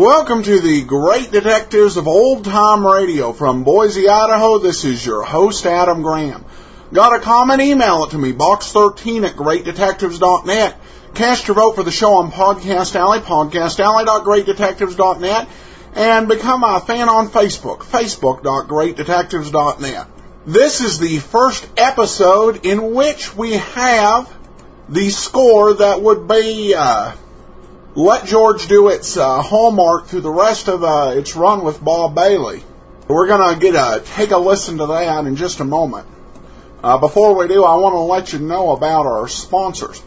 Welcome to the Great Detectives of Old Time Radio from Boise, Idaho. This is your host, Adam Graham. Got a comment? Email it to me, box13 at greatdetectives.net. Cast your vote for the show on Podcast Alley, podcastalley.greatdetectives.net, and become a fan on Facebook, facebook.greatdetectives.net. This is the first episode in which we have the score that would be uh, let George do its uh, hallmark through the rest of uh, its run with Bob Bailey. We're going to get a take a listen to that in just a moment. Uh, before we do, I want to let you know about our sponsors.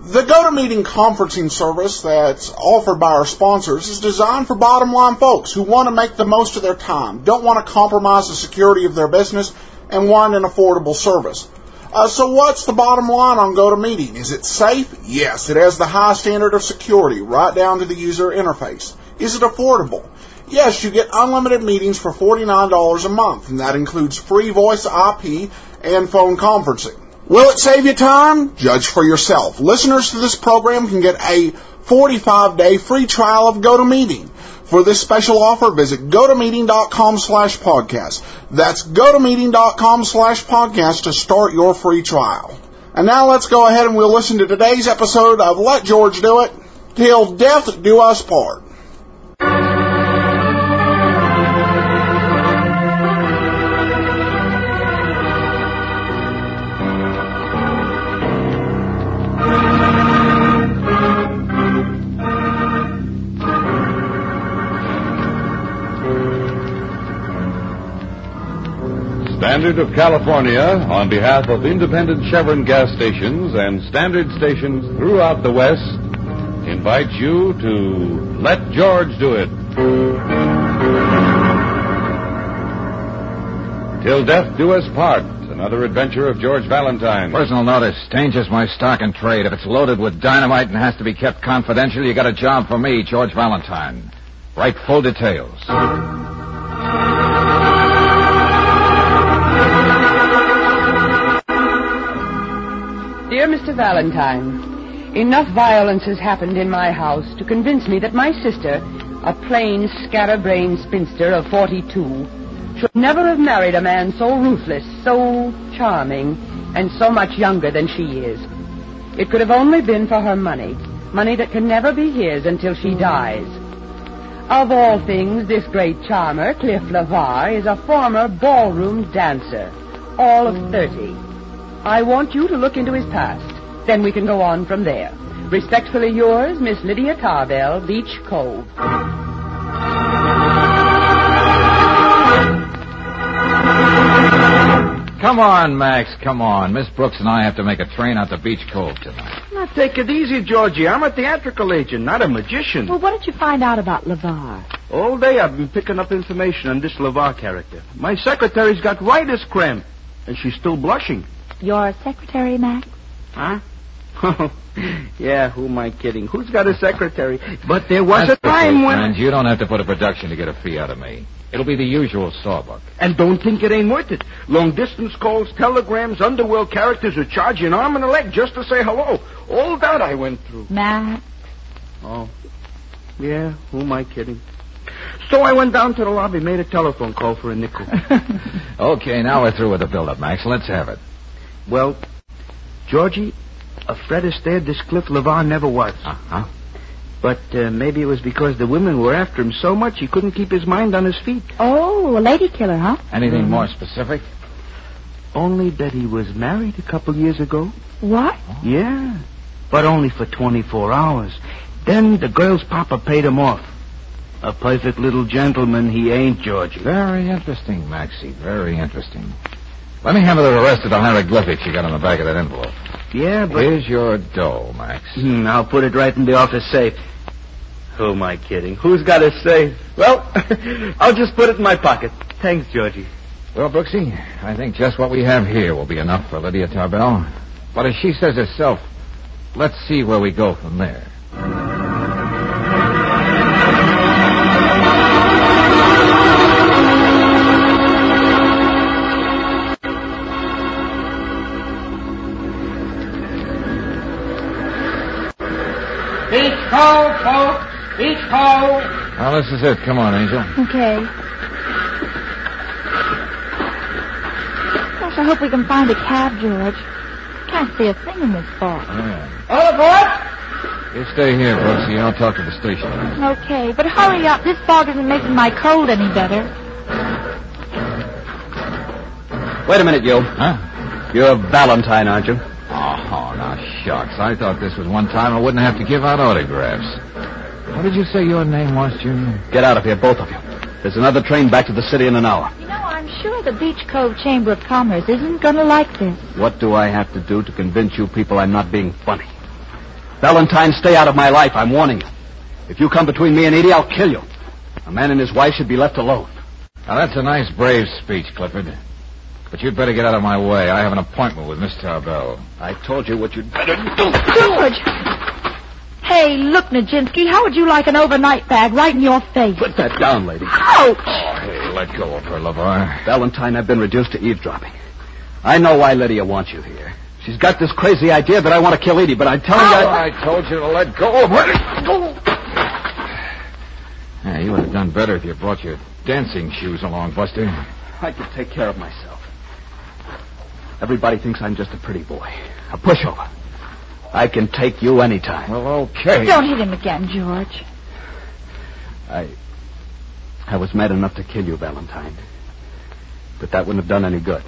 The GoToMeeting conferencing service that's offered by our sponsors is designed for bottom line folks who want to make the most of their time, don't want to compromise the security of their business, and want an affordable service. Uh, so what's the bottom line on GoToMeeting? Is it safe? Yes, it has the high standard of security right down to the user interface. Is it affordable? Yes, you get unlimited meetings for $49 a month, and that includes free voice IP and phone conferencing. Will it save you time? Judge for yourself. Listeners to this program can get a 45-day free trial of GoToMeeting. For this special offer, visit gotomeeting.com slash podcast. That's gotomeeting.com slash podcast to start your free trial. And now let's go ahead and we'll listen to today's episode of Let George Do It, Till Death Do Us Part. Standard of California, on behalf of independent Chevron gas stations and standard stations throughout the West, invites you to Let George Do It. Till Death Do Us Part, another adventure of George Valentine. Personal notice. Danger's my stock and trade. If it's loaded with dynamite and has to be kept confidential, you got a job for me, George Valentine. Write full details. Dear Mr. Valentine, enough violence has happened in my house to convince me that my sister, a plain, scatterbrained spinster of 42, should never have married a man so ruthless, so charming, and so much younger than she is. It could have only been for her money, money that can never be his until she dies. Of all things, this great charmer, Cliff Lavar, is a former ballroom dancer, all of 30. I want you to look into his past. Then we can go on from there. Respectfully yours, Miss Lydia Tarbell, Beach Cove. Come on, Max, come on. Miss Brooks and I have to make a train out to Beach Cove tonight. Now, take it easy, Georgie. I'm a theatrical agent, not a magician. Well, what did you find out about LeVar? All day I've been picking up information on this LeVar character. My secretary's got writer's cramp, and she's still blushing. Your secretary, Max? Huh? Oh, yeah, who am I kidding? Who's got a secretary? But there was That's a time when... friends. You don't have to put a production to get a fee out of me. It'll be the usual sawbuck. And don't think it ain't worth it. Long distance calls, telegrams, underworld characters who charge you an arm and a leg just to say hello. All that I went through. Max? Oh. Yeah, who am I kidding? So I went down to the lobby, made a telephone call for a nickel. Okay, now we're through with the build-up, Max. Let's have it. Well, Georgie, a Fred Astaire this Cliff Lavar never was. Uh-huh. But uh, maybe it was because the women were after him so much he couldn't keep his mind on his feet. Oh, a lady killer, huh? Anything more specific? Only that he was married a couple years ago. What? Yeah. But only for 24 hours. Then the girl's papa paid him off. A perfect little gentleman he ain't, Georgie. Very interesting, Maxie. Very interesting. Let me handle the rest of the hieroglyphics you got on the back of that envelope. Yeah, but... Here's your dough, Max. Hmm, I'll put it right in the office safe. Who am I kidding? Who's got a safe? Well, I'll just put it in my pocket. Thanks, Georgie. Well, Brooksy, I think just what we have here will be enough for Lydia Tarbell. But as she says herself, let's see where we go from there. This is it. Come on, Angel. Okay. Gosh, I hope we can find a cab, George. Can't see a thing in this fog. Oh, yeah. You stay here, Brooksy. I'll talk to the station. Okay, but hurry up. This fog isn't making my cold any better. Wait a minute, you. Huh? You're a Valentine, aren't you? Oh, oh, now, shucks. I thought this was one time I wouldn't have to give out autographs. What did you say your name was, Junior? Get out of here, both of you. There's another train back to the city in an hour. You know, I'm sure the Beach Cove Chamber of Commerce isn't going to like this. What do I have to do to convince you people I'm not being funny? Valentine, stay out of my life. I'm warning you. If you come between me and Edie, I'll kill you. A man and his wife should be left alone. Now, that's a nice, brave speech, Clifford. But you'd better get out of my way. I have an appointment with Miss Tarbell. I told you what you'd better do. George! Hey, look, Nijinsky, how would you like an overnight bag right in your face? Put that down, lady. Ouch! Oh, hey, let go of her, LeVar. Valentine, I've been reduced to eavesdropping. I know why Lydia wants you here. She's got this crazy idea that I want to kill Edie, but I'm telling you... I... Oh, I told you to let go of her. Yeah, you would have done better if you brought your dancing shoes along, Buster. I can take care of myself. Everybody thinks I'm just a pretty boy. A pushover. I can take you anytime. Well, okay. Don't hit him again, George. I. I was mad enough to kill you, Valentine. But that wouldn't have done any good.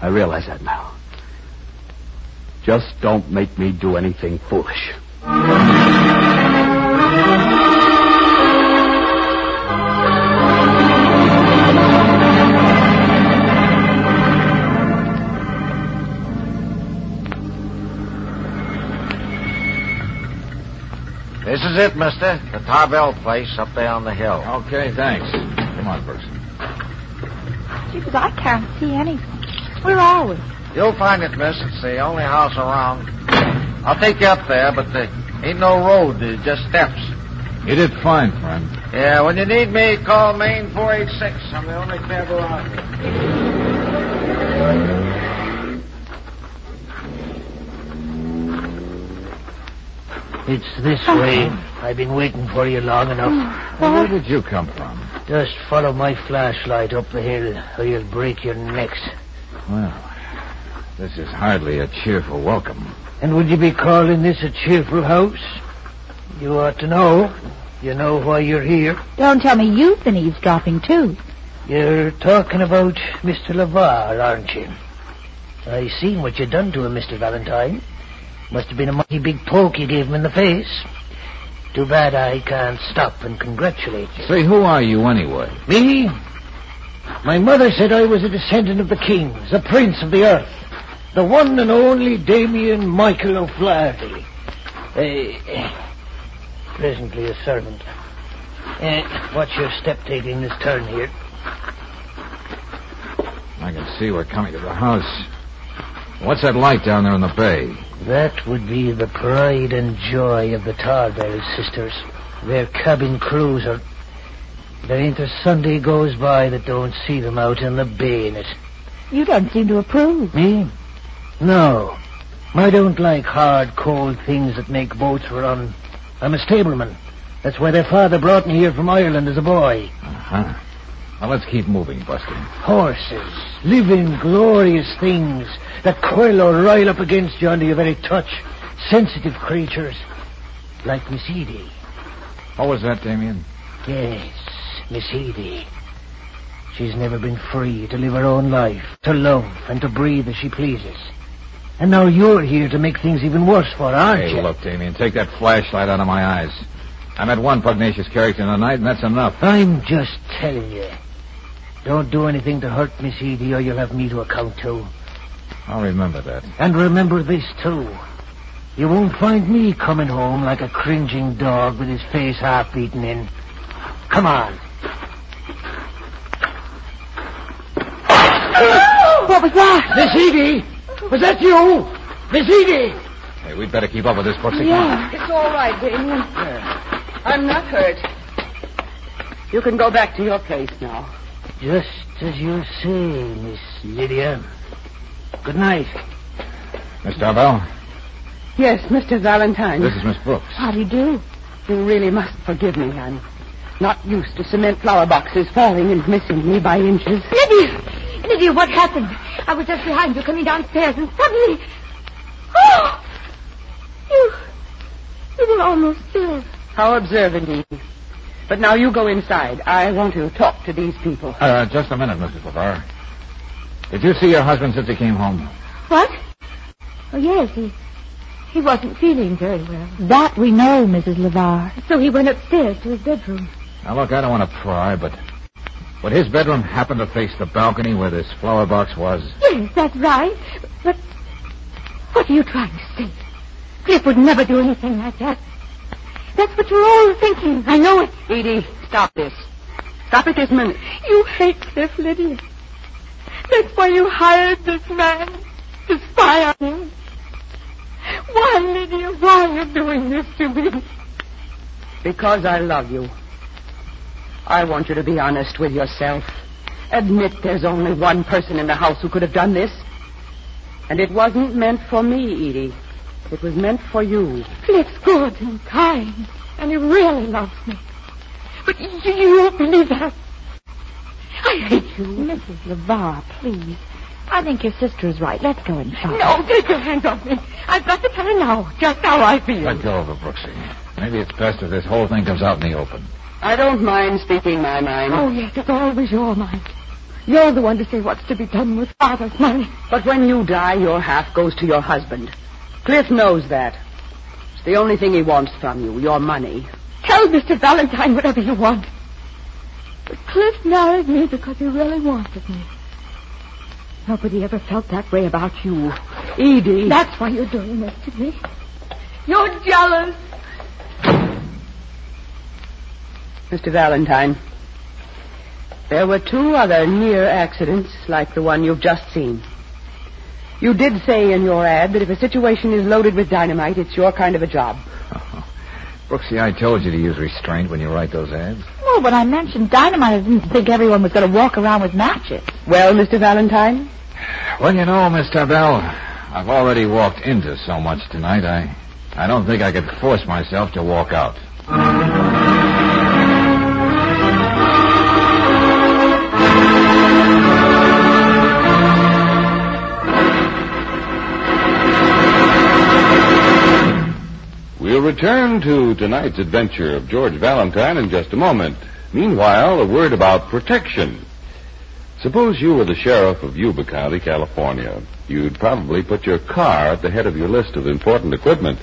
I realize that now. Just don't make me do anything foolish. This is it, mister. The Tarbell place up there on the hill. Okay, thanks. Come on, Brooks. Gee, I can't see anything. Where are we? You'll find it, miss. It's the only house around. I'll take you up there, but there ain't no road. There's just steps. You did fine, friend. Yeah, when you need me, call Main 486. I'm the only cab around here. It's this way. Oh. I've been waiting for you long enough. Well, where did you come from? Just follow my flashlight up the hill, or you'll break your necks. Well, this is hardly a cheerful welcome. And would you be calling this a cheerful house? You ought to know. You know why you're here. Don't tell me you've been eavesdropping, too. You're talking about Mr. LeVar, aren't you? I seen what you done to him, Mr. Valentine. Must have been a mighty big poke you gave him in the face. Too bad I can't stop and congratulate you. Say, who are you anyway? Me? My mother said I was a descendant of the kings, a prince of the earth. The one and only Damien Michael O'Flaherty. Uh, presently a servant. Uh, watch your step taking this turn here. I can see we're coming to the house. What's that light down there in the bay? That would be the pride and joy of the Tarbell sisters. Their cabin cruiser. There ain't a Sunday goes by that don't see them out in the bay in it. You don't seem to approve. Me? No. I don't like hard, cold things that make boats run. I'm a stableman. That's why their father brought me here from Ireland as a boy. Uh-huh. Well, let's keep moving, Buster. Horses, living, glorious things that coil or rile up against you under your very touch. Sensitive creatures, like Miss Edie. What was that, Damien? Yes, Miss Edie. She's never been free to live her own life, to love and to breathe as she pleases. And now you're here to make things even worse for her, aren't Hey, you? look, Damien, take that flashlight out of my eyes. I met one pugnacious character in the night, and that's enough. I'm just telling you. Don't do anything to hurt Miss Edie or you'll have me to account to. I'll remember that. And remember this, too. You won't find me coming home like a cringing dog with his face half beaten in. Come on. What was that? Miss Edie! Was that you? Miss Edie! Hey, we'd better keep up with this, Brooksy. Come oh, on. Yeah. It's all right, Damien. I'm not hurt. You can go back to your place now. Just as you say, Miss Lydia. Good night. Miss Tarbell, Yes, Mr. Valentine. this is Miss Brooks. How do you do? You really must forgive me. I'm Not used to cement flower boxes falling and missing me by inches. Lydia! Lydia, what happened? I was just behind you coming downstairs and suddenly... Oh! You... You were almost dead. How observant, Edie. But now you go inside. I want to talk to these people. Uh, just a minute, Mrs. LeVar. Did you see your husband since he came home? What? Oh, yes, he... He wasn't feeling very well. That we know, Mrs. LeVar. So he went upstairs to his bedroom. Now, look, I don't want to pry, but would his bedroom happen to face the balcony where this flower box was? Yes, that's right. But what are you trying to say? Cliff would never do anything like that. That's what you're all thinking. I know it. Edie, stop this. Stop it this minute. You hate Cliff, Lydia. That's why you hired this man to spy on him. Why, Lydia, why are you doing this to me? Because I love you. I want you to be honest with yourself. Admit there's only one person in the house who could have done this. And it wasn't meant for me, Edie. It was meant for you. Cliff's good and kind, and he really loves me. But you, you won't believe that. I hate you. Mrs. LeVar, please. I think your sister is right. Let's go inside. No, take your hands off me. I've got to tell her now just how I feel. Let go of her, Brooksy. Maybe it's best if this whole thing comes out in the open. I don't mind speaking my mind. Oh, yes, it's always your mind. You're the one to say what's to be done with father's money. But when you die, your half goes to your husband. Cliff knows that. It's the only thing he wants from you, your money. Tell Mr. Valentine whatever you want. But Cliff married me because he really wanted me. Nobody ever felt that way about you. Edie. That's why you're doing this to me. You're jealous. Mr. Valentine, there were two other near accidents like the one you've just seen. You did say in your ad that if a situation is loaded with dynamite, it's your kind of a job. Uh-huh. Brooksy, I told you to use restraint when you write those ads. Well, when I mentioned dynamite, I didn't think everyone was going to walk around with matches. Well, Mr. Valentine? Well, you know, Miss Tarbell, I've already walked into so much tonight, I, I don't think I could force myself to walk out. Return to tonight's adventure of George Valentine in just a moment. Meanwhile, a word about protection. Suppose you were the sheriff of Yuba County, California. You'd probably put your car at the head of your list of important equipment.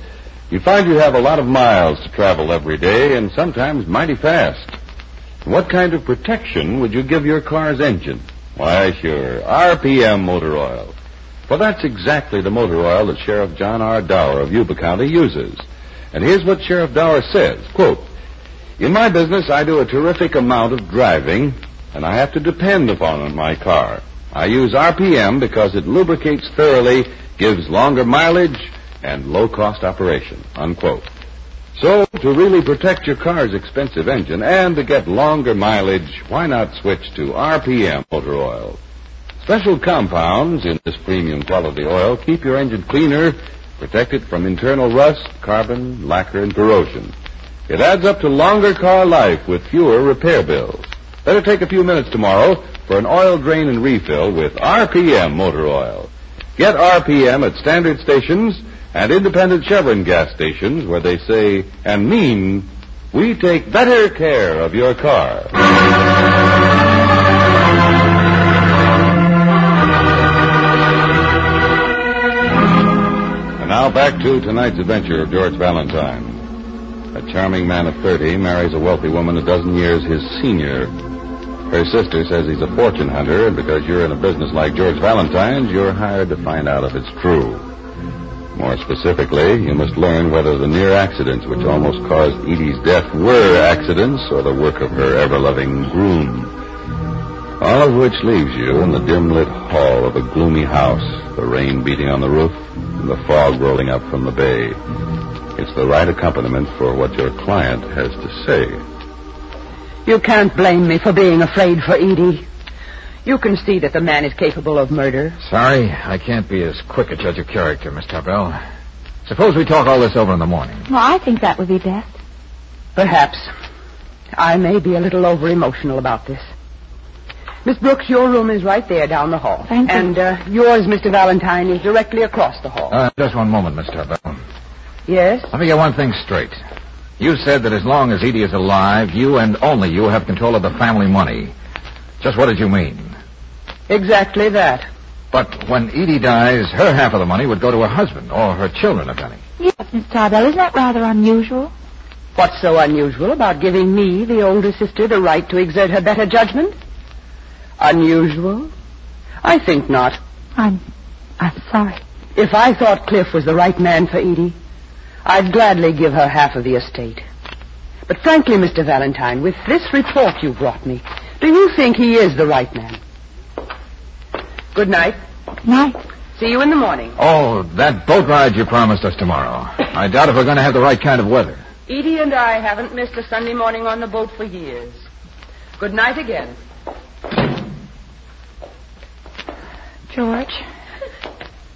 You'd find you have a lot of miles to travel every day and sometimes mighty fast. What kind of protection would you give your car's engine? Why, sure, RPM motor oil. Well, that's exactly the motor oil that Sheriff John R. Dower of Yuba County uses. And here's what Sheriff Dower says, quote, In my business, I do a terrific amount of driving, and I have to depend upon my car. I use RPM because it lubricates thoroughly, gives longer mileage, and low-cost operation, unquote. So, to really protect your car's expensive engine and to get longer mileage, why not switch to RPM motor oil? Special compounds in this premium quality oil keep your engine cleaner, protect it from internal rust, carbon, lacquer, and corrosion. It adds up to longer car life with fewer repair bills. Better take a few minutes tomorrow for an oil drain and refill with RPM motor oil. Get RPM at standard stations and independent Chevron gas stations where they say and mean, we take better care of your car. Now back to tonight's adventure of George Valentine. A charming man of 30 marries a wealthy woman a dozen years his senior. Her sister says he's a fortune hunter, and because you're in a business like George Valentine's, you're hired to find out if it's true. More specifically, you must learn whether the near accidents which almost caused Edie's death were accidents or the work of her ever-loving groom. All of which leaves you in the dim-lit hall of a gloomy house, the rain beating on the roof and the fog rolling up from the bay. It's the right accompaniment for what your client has to say. You can't blame me for being afraid for Edie. You can see that the man is capable of murder. Sorry, I can't be as quick a judge of character, Miss Tarbell. Suppose we talk all this over in the morning. Well, I think that would be best. Perhaps. I may be a little over emotional about this. Miss Brooks, your room is right there down the hall. Thank you. And uh, yours, Mr. Valentine, is directly across the hall. Uh, just one moment, Miss Tarbell. yes? Let me get one thing straight. You said that as long as Edie is alive, you and only you have control of the family money. Just what did you mean? Exactly that. But when Edie dies, her half of the money would go to her husband or her children, if any. Yes, Miss Tarbell, isn't that rather unusual? What's so unusual about giving me, the older sister, the right to exert her better judgment? Unusual? I think not. I'm, I'm sorry. If I thought Cliff was the right man for Edie, I'd gladly give her half of the estate. But frankly, Mr. Valentine, with this report you brought me, do you think he is the right man? Good night. Night. See you in the morning. Oh, that boat ride you promised us tomorrow. I doubt if we're going to have the right kind of weather. Edie and I haven't missed a Sunday morning on the boat for years. Good night again. George,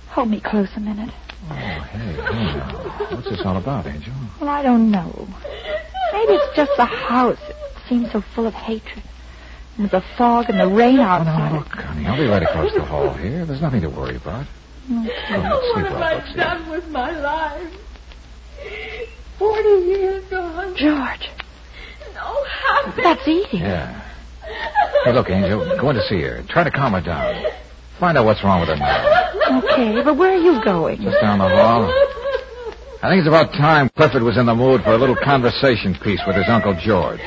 hold me close a minute. Oh, hey, hey now. What's this all about, Angel? Well, I don't know. Maybe it's just the house. It seems so full of hatred. And the fog and the rain Oh, outside. now, look, honey, I'll be right across the hall here. There's nothing to worry about. Go ahead, sleep What have I Brooksy. done with my life? Forty years gone. George, No happiness. that's easy. Yeah. Hey, look, Angel, go in to see her. Try to calm her down. Find out what's wrong with her now. Okay, but where are you going? Just down the hall. I think it's about time Clifford was in the mood for a little conversation piece with his Uncle George.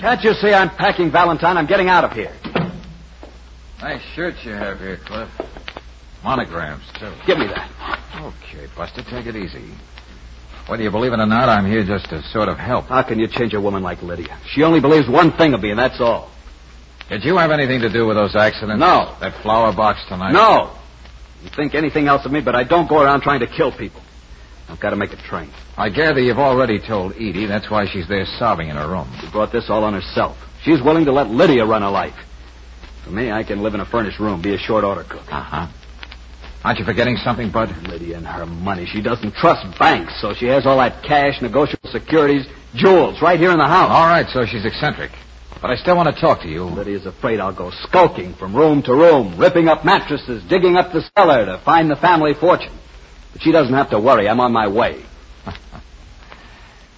Can't you see I'm packing Valentine? I'm getting out of here. Nice shirt you have here, Cliff. Monograms, too. Give me that. Okay, Buster, take it easy. Whether you believe it or not, I'm here just to sort of help. How can you change a woman like Lydia? She only believes one thing of me, and that's all. Did you have anything to do with those accidents? No. That flower box tonight? No. You think anything else of me, but I don't go around trying to kill people. I've got to make a train. I gather you've already told Edie. That's why she's there sobbing in her room. She brought this all on herself. She's willing to let Lydia run her life. For me, I can live in a furnished room, be a short order cook. Uh-huh. Aren't you forgetting something, Bud? Lydia and her money. She doesn't trust banks, so she has all that cash, negotiable securities, jewels right here in the house. All right, so she's eccentric. But I still want to talk to you. Lydia's afraid I'll go skulking from room to room, ripping up mattresses, digging up the cellar to find the family fortune. But she doesn't have to worry. I'm on my way.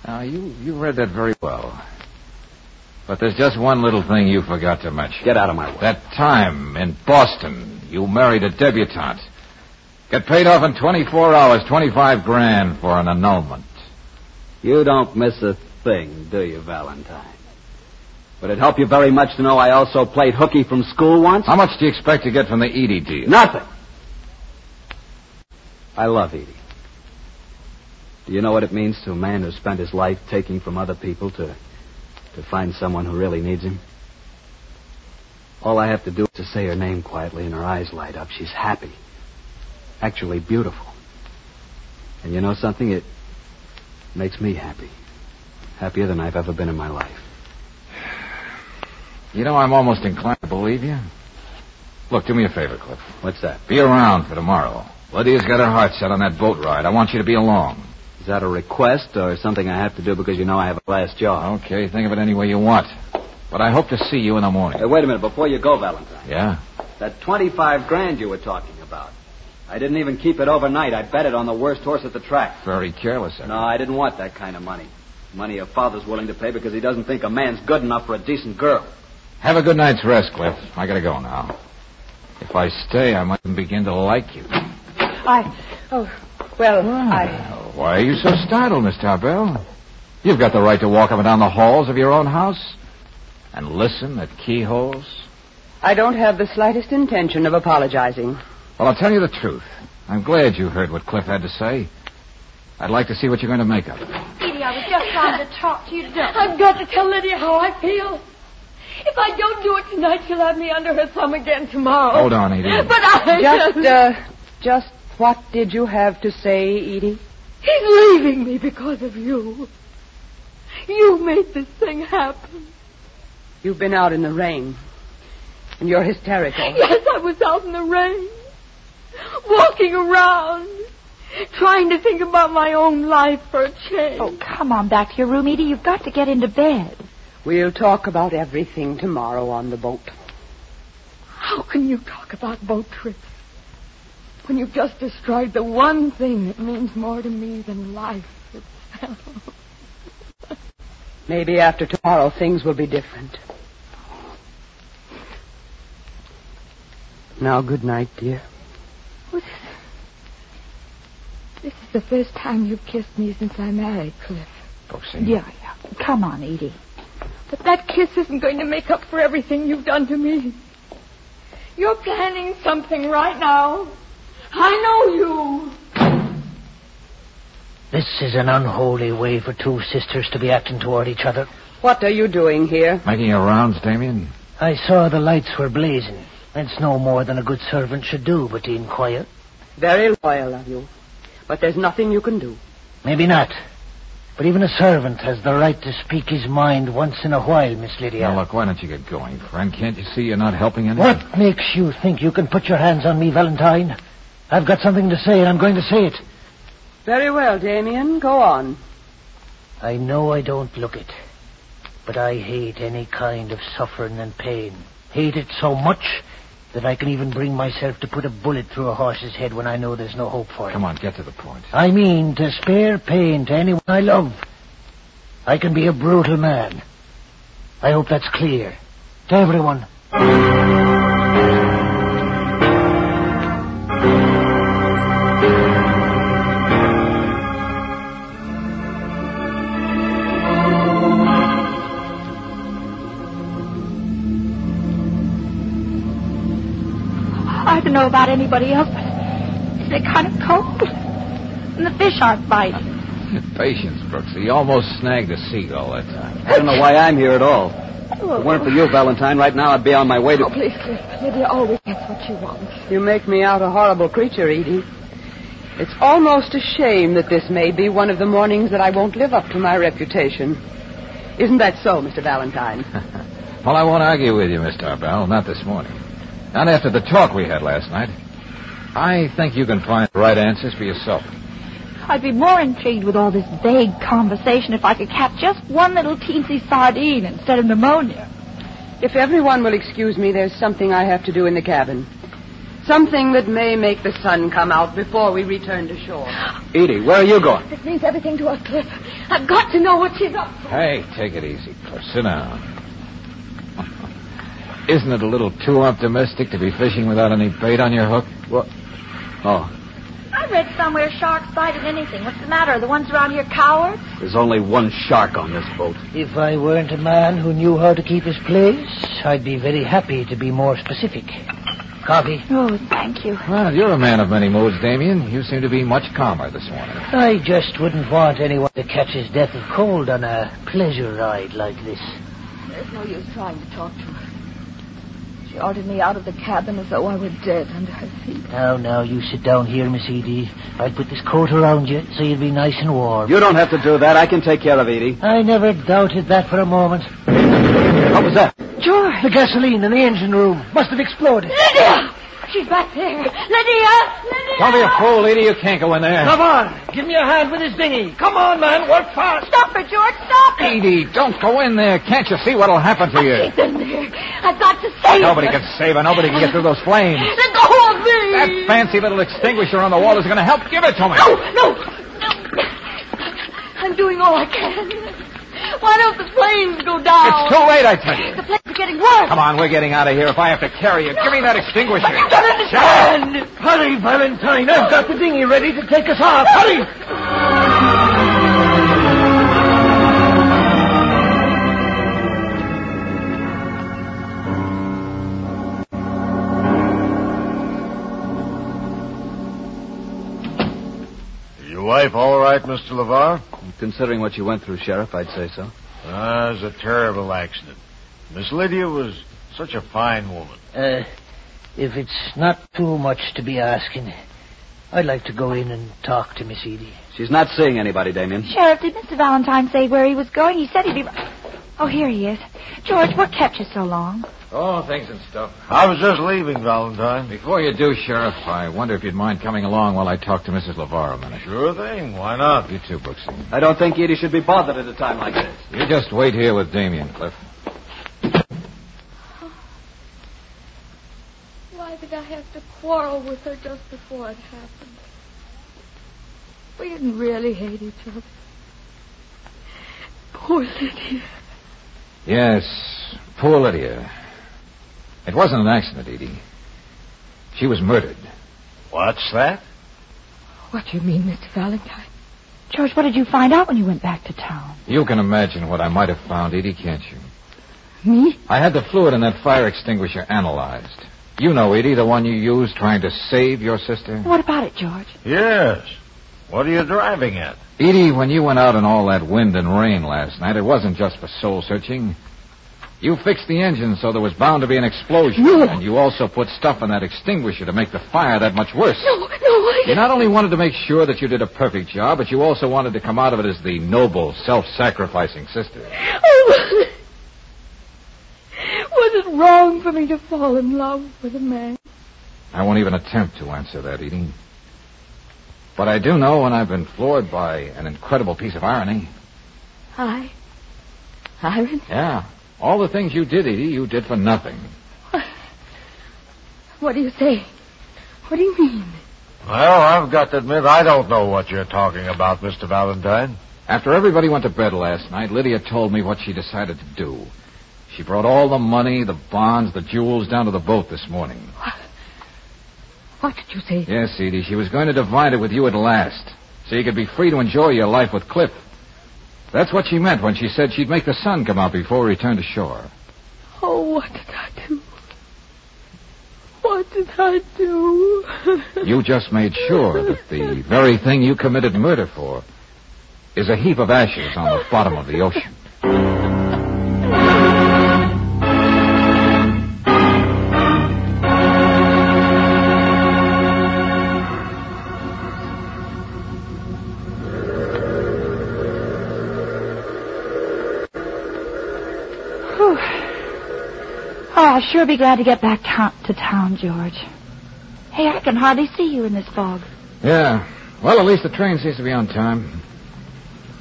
Now, you, you read that very well. But there's just one little thing you forgot to mention. Get out of my way. That time in Boston, you married a debutante. Get paid off in 24 hours, 25 grand for an annulment. You don't miss a thing, do you, Valentine? Would it help you very much to know I also played hooky from school once? How much do you expect to get from the Edie deal? Nothing. I love Edie. Do you know what it means to a man who spent his life taking from other people to to find someone who really needs him? All I have to do is to say her name quietly and her eyes light up. She's happy. Actually beautiful. And you know something? It makes me happy. Happier than I've ever been in my life. You know, I'm almost inclined to believe you. Look, do me a favor, Cliff. What's that? Be around for tomorrow. Lydia's got her heart set on that boat ride. I want you to be along. Is that a request or something I have to do because you know I have a last job? Okay, think of it any way you want. But I hope to see you in the morning. Hey, wait a minute before you go, Valentine. Yeah? That 25 grand you were talking about. I didn't even keep it overnight. I bet it on the worst horse at the track. Very careless of No, I didn't want that kind of money. Money a father's willing to pay because he doesn't think a man's good enough for a decent girl. Have a good night's rest, Cliff. I gotta go now. If I stay, I might begin to like you. I. Oh, well, I. Why are you so startled, Miss Tarbell? You've got the right to walk up and down the halls of your own house and listen at keyholes. I don't have the slightest intention of apologizing. Well, I'll tell you the truth. I'm glad you heard what Cliff had to say. I'd like to see what you're going to make of it. Edie, I was just trying to talk to you. Today. I've got to tell Lydia how I feel. If I don't do it tonight, she'll have me under her thumb again tomorrow. Hold on, Edie. But I Just, uh, just what did you have to say, Edie? He's leaving me because of you. You made this thing happen. You've been out in the rain. And you're hysterical. Yes, I was out in the rain, walking around, trying to think about my own life for a change. Oh, come on back to your room, Edie. You've got to get into bed. We'll talk about everything tomorrow on the boat. How can you talk about boat trips when you've just destroyed the one thing that means more to me than life itself? Maybe after tomorrow things will be different. Now, good night, dear. This is the first time you've kissed me since I married Cliff. Oh, Proceed. Yeah, yeah. Come on, Edie. But that kiss isn't going to make up for everything you've done to me. You're planning something right now. I know you. This is an unholy way for two sisters to be acting toward each other. What are you doing here? Making your rounds, Damien? I saw the lights were blazing. That's no more than a good servant should do, but to inquire. Very loyal of you. But there's nothing you can do. Maybe not. But even a servant has the right to speak his mind once in a while, Miss Lydia. Now, look, why don't you get going, friend? Can't you see you're not helping anyone? What makes you think you can put your hands on me, Valentine? I've got something to say, and I'm going to say it. Very well, Damien. Go on. I know I don't look it, but I hate any kind of suffering and pain. Hate it so much that I can even bring myself to put a bullet through a horse's head when I know there's no hope for it. Come on, get to the point. I mean to spare pain to anyone I love. I can be a brutal man. I hope that's clear. To everyone. Know about anybody else, but it's kind of cold. And the fish aren't biting. Patience, Brooks. He almost snagged a seagull that time. I don't know why I'm here at all. If it weren't for you, Valentine, right now I'd be on my way to. Oh, please, Cliff. Lydia always gets what she wants. You make me out a horrible creature, Edie. It's almost a shame that this may be one of the mornings that I won't live up to my reputation. Isn't that so, Mr. Valentine? Well, I won't argue with you, Miss Tarbell. Not this morning. Not after the talk we had last night. I think you can find the right answers for yourself. I'd be more intrigued with all this vague conversation if I could catch just one little teensy sardine instead of pneumonia. If everyone will excuse me, there's something I have to do in the cabin. Something that may make the sun come out before we return to shore. Edie, where are you going? This means everything to us, Cliff. I've got to know what she's up to. Hey, take it easy, Cliff. Sit down. Isn't it a little too optimistic to be fishing without any bait on your hook? What? Oh, I read somewhere sharks bite at anything. What's the matter? Are the ones around here cowards? there's only one shark on this boat. If I weren't a man who knew how to keep his place, I'd be very happy to be more specific. Coffee? Oh, thank you. Well, you're a man of many moods, Damien. You seem to be much calmer this morning. I just wouldn't want anyone to catch his death of cold on a pleasure ride like this. There's no use trying to talk to her. She ordered me out of the cabin as though I were dead under her feet. Now, now, you sit down here, Miss Edie. I'll put this coat around you so you'll be nice and warm. You don't have to do that. I can take care of Edie. I never doubted that for a moment. What was that? George! The gasoline in the engine room must have exploded. Lydia! She's back there. Lydia! Lydia! Don't be a fool, Edie. You can't go in there. Come on, give me a hand with this dinghy. Come on, man, work fast. Stop it, George! Stop it! Edie, don't go in there. Can't you see what'll happen to you? She's in there. I've got to save Nobody her. can save her. Nobody can get through those flames. Let go of me! That fancy little extinguisher on the wall is going to help. Give it to me. No, no, no. I'm doing all I can. Why don't the flames go down? It's too late, I tell you. The getting worse. Come on, we're getting out of here. If I have to carry you, give me that extinguisher. You don't understand. Hurry, Valentine. I've got the dinghy ready to take us off. Hurry! Your wife all right, Mr. LeVar? Considering what you went through, Sheriff, I'd say so. Ah, it was a terrible accident. Miss Lydia was such a fine woman. Uh, if it's not too much to be asking, I'd like to go in and talk to Miss Edie. She's not seeing anybody, Damien. Sheriff, did Mr. Valentine say where he was going? He said he'd be. Oh, here he is. George, what kept you so long? Oh, things and stuff. I was just leaving, Valentine. Before you do, Sheriff, I wonder if you'd mind coming along while I talk to Mrs. LeVar a minute. Sure thing. Why not? You too, Brooksy. I don't think Edie should be bothered at a time like this. You just wait here with Damien, Cliff. Why did I have to quarrel with her just before it happened? We didn't really hate each other. Poor Lydia. Yes, poor Lydia. It wasn't an accident, Edie. She was murdered. What's that? What do you mean, Mr. Valentine? George, what did you find out when you went back to town? You can imagine what I might have found, Edie, can't you? Me? I had the fluid in that fire extinguisher analyzed. You know, Edie, the one you used trying to save your sister. What about it, George? Yes. What are you driving at? Edie, when you went out in all that wind and rain last night, it wasn't just for soul searching. You fixed the engine so there was bound to be an explosion. No. And you also put stuff in that extinguisher to make the fire that much worse. No, no, I... You not only wanted to make sure that you did a perfect job, but you also wanted to come out of it as the noble, self-sacrificing sister. Oh, was it wrong for me to fall in love with a man? I won't even attempt to answer that, Edie. But I do know when I've been floored by an incredible piece of irony. I? Iron? Yeah. All the things you did, Edie, you did for nothing. What do you say? What do you mean? Well, I've got to admit I don't know what you're talking about, Mr. Valentine. After everybody went to bed last night, Lydia told me what she decided to do. She brought all the money, the bonds, the jewels down to the boat this morning. What did you say? Yes, Edie, she was going to divide it with you at last, so you could be free to enjoy your life with Cliff. That's what she meant when she said she'd make the sun come out before we returned to shore. Oh, what did I do? What did I do? You just made sure that the very thing you committed murder for is a heap of ashes on the bottom of the ocean. I'll sure be glad to get back to, to town, George. Hey, I can hardly see you in this fog. Yeah. Well, at least the train seems to be on time.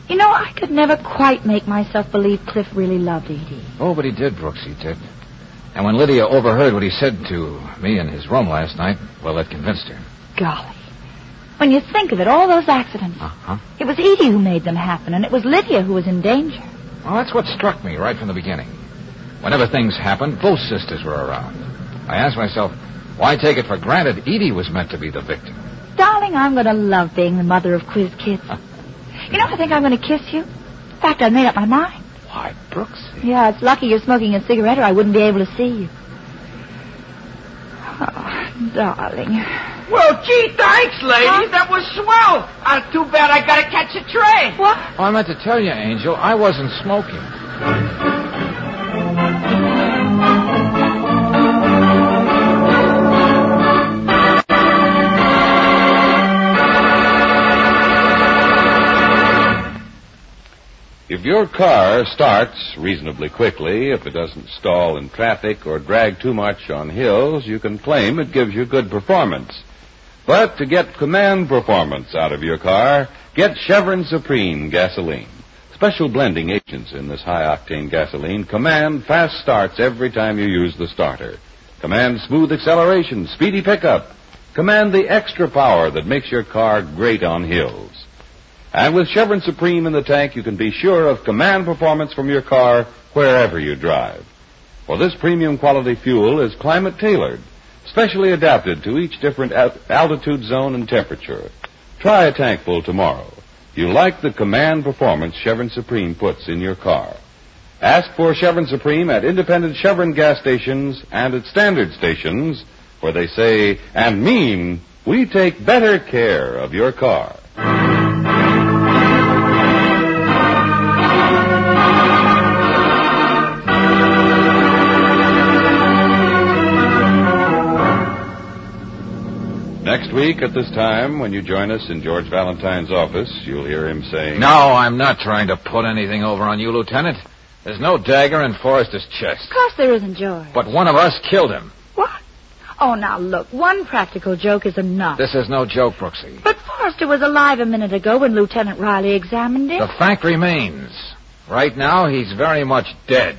You know, I could never quite make myself believe Cliff really loved Edie. Oh, but he did, Brooks, he did. And when Lydia overheard what he said to me in his room last night, well, that convinced her. Golly. When you think of it, all those accidents. Uh-huh. It was Edie who made them happen, and it was Lydia who was in danger. Well, that's what struck me right from the beginning. Whenever things happened, both sisters were around. I asked myself, why take it for granted Edie was meant to be the victim? Darling, I'm going to love being the mother of quiz kids. you know, I think I'm going to kiss you. In fact, I've made up my mind. Why, Brooks? Yeah, it's lucky you're smoking a cigarette, or I wouldn't be able to see you. Oh, darling. Well, gee, thanks, ladies. That was swell. Uh, too bad I gotta catch a train. What? Oh, I meant to tell you, Angel, I wasn't smoking. If your car starts reasonably quickly, if it doesn't stall in traffic or drag too much on hills, you can claim it gives you good performance. But to get command performance out of your car, get Chevron Supreme gasoline. Special blending agents in this high octane gasoline command fast starts every time you use the starter. Command smooth acceleration, speedy pickup. Command the extra power that makes your car great on hills. And with Chevron Supreme in the tank, you can be sure of command performance from your car wherever you drive. For this premium quality fuel is climate tailored, specially adapted to each different altitude zone and temperature. Try a tankful tomorrow. You'll like the command performance Chevron Supreme puts in your car. Ask for Chevron Supreme at independent Chevron gas stations and at standard stations where they say and mean we take better care of your car. Week at this time, when you join us in George Valentine's office, you'll hear him saying, No, I'm not trying to put anything over on you, Lieutenant. There's no dagger in Forrester's chest. Of course there isn't, George. But one of us killed him. What? Oh, now look, one practical joke is enough. This is no joke, Brooksy. But Forrester was alive a minute ago when Lieutenant Riley examined him. The fact remains. Right now, he's very much dead.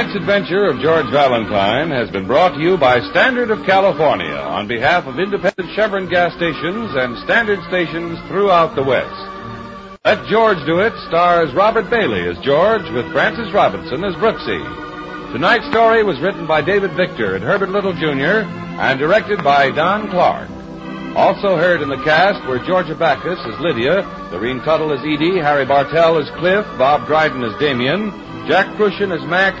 Tonight's adventure of George Valentine has been brought to you by Standard of California on behalf of independent Chevron gas stations and Standard stations throughout the West. Let George Do It stars Robert Bailey as George with Frances Robinson as Brooksy. Tonight's story was written by David Victor and Herbert Little Jr. and directed by Don Clark. Also heard in the cast were Georgia Backus as Lydia, Lorene Tuttle as Edie, Harry Bartell as Cliff, Bob Dryden as Damien, Jack Kruschen as Max,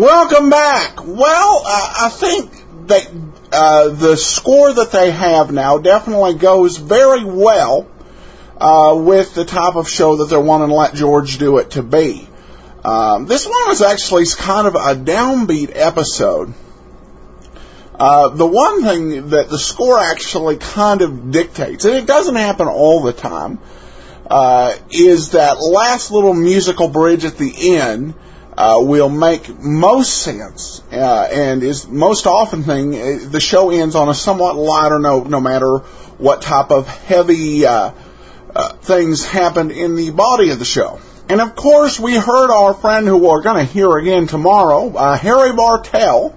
Welcome back. Well, uh, I think that uh, the score that they have now definitely goes very well uh, with the type of show that they're wanting to let George do it to be. Um, this one was actually kind of a downbeat episode. Uh, the one thing that the score actually kind of dictates, and it doesn't happen all the time, uh, is that last little musical bridge at the end uh, will make most sense uh, and is most often thing uh, the show ends on a somewhat lighter note no matter what type of heavy uh, uh, things happened in the body of the show. And of course we heard our friend who we're going to hear again tomorrow uh, harry bartell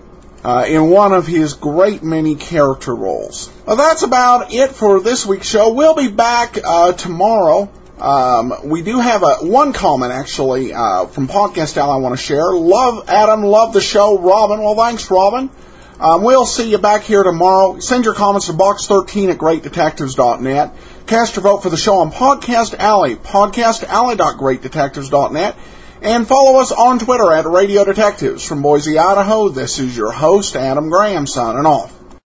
in one of his great many character roles. Well, that's about it for this week's show. We'll be back tomorrow um, we do have a one comment actually uh, from Podcast Al I want to share. Love Adam, love the show, Robin. Well, thanks, Robin. Um, we'll see you back here tomorrow. Send your comments to box13 at greatdetectives.net. Cast your vote for the show on Podcast Alley, podcastalley.greatdetectives.net. And follow us on Twitter at Radio Detectives. From Boise, Idaho, this is your host, Adam Graham, signing off.